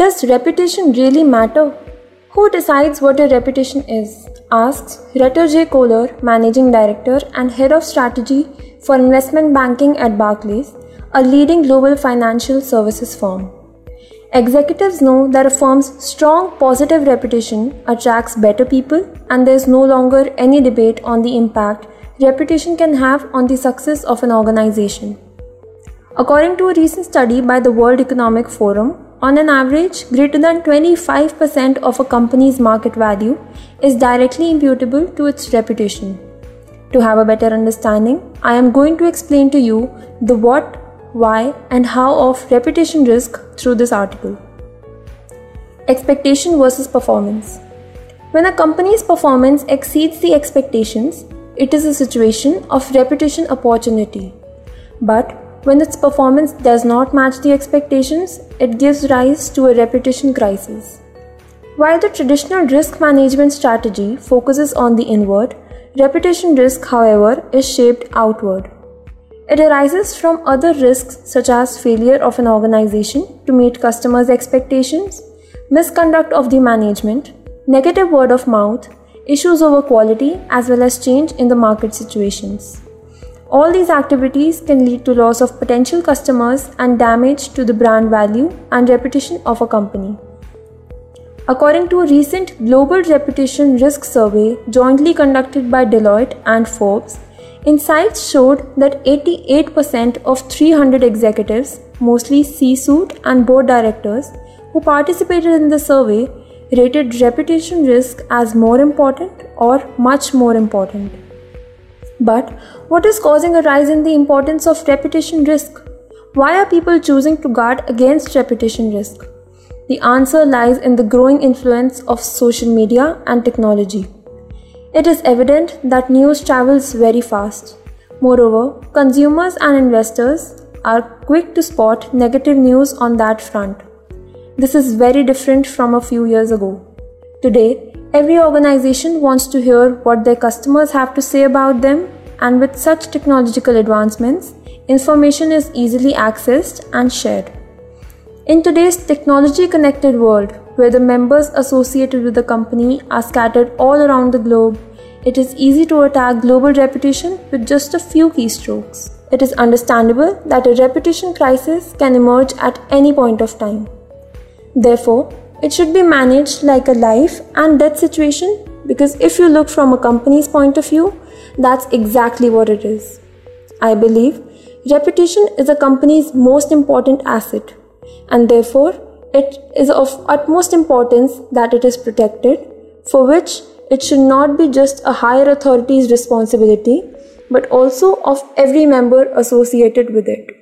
Does reputation really matter? Who decides what a reputation is? asks Reto J. Kohler, Managing Director and Head of Strategy for Investment Banking at Barclays, a leading global financial services firm. Executives know that a firm's strong positive reputation attracts better people, and there is no longer any debate on the impact reputation can have on the success of an organization. According to a recent study by the World Economic Forum, on an average, greater than 25% of a company's market value is directly imputable to its reputation. To have a better understanding, I am going to explain to you the what why, and how of reputation risk through this article. Expectation versus performance. When a company's performance exceeds the expectations, it is a situation of reputation opportunity. But when its performance does not match the expectations, it gives rise to a reputation crisis. While the traditional risk management strategy focuses on the inward, reputation risk, however, is shaped outward. It arises from other risks such as failure of an organization to meet customers' expectations, misconduct of the management, negative word of mouth, issues over quality, as well as change in the market situations. All these activities can lead to loss of potential customers and damage to the brand value and reputation of a company. According to a recent global reputation risk survey jointly conducted by Deloitte and Forbes, Insights showed that 88% of 300 executives, mostly C suite and board directors, who participated in the survey rated reputation risk as more important or much more important. But what is causing a rise in the importance of repetition risk? Why are people choosing to guard against repetition risk? The answer lies in the growing influence of social media and technology. It is evident that news travels very fast. Moreover, consumers and investors are quick to spot negative news on that front. This is very different from a few years ago. Today, every organization wants to hear what their customers have to say about them, and with such technological advancements, information is easily accessed and shared. In today's technology connected world, where the members associated with the company are scattered all around the globe, it is easy to attack global reputation with just a few keystrokes. It is understandable that a reputation crisis can emerge at any point of time. Therefore, it should be managed like a life and death situation because if you look from a company's point of view, that's exactly what it is. I believe reputation is a company's most important asset and therefore it is of utmost importance that it is protected, for which it should not be just a higher authority's responsibility, but also of every member associated with it.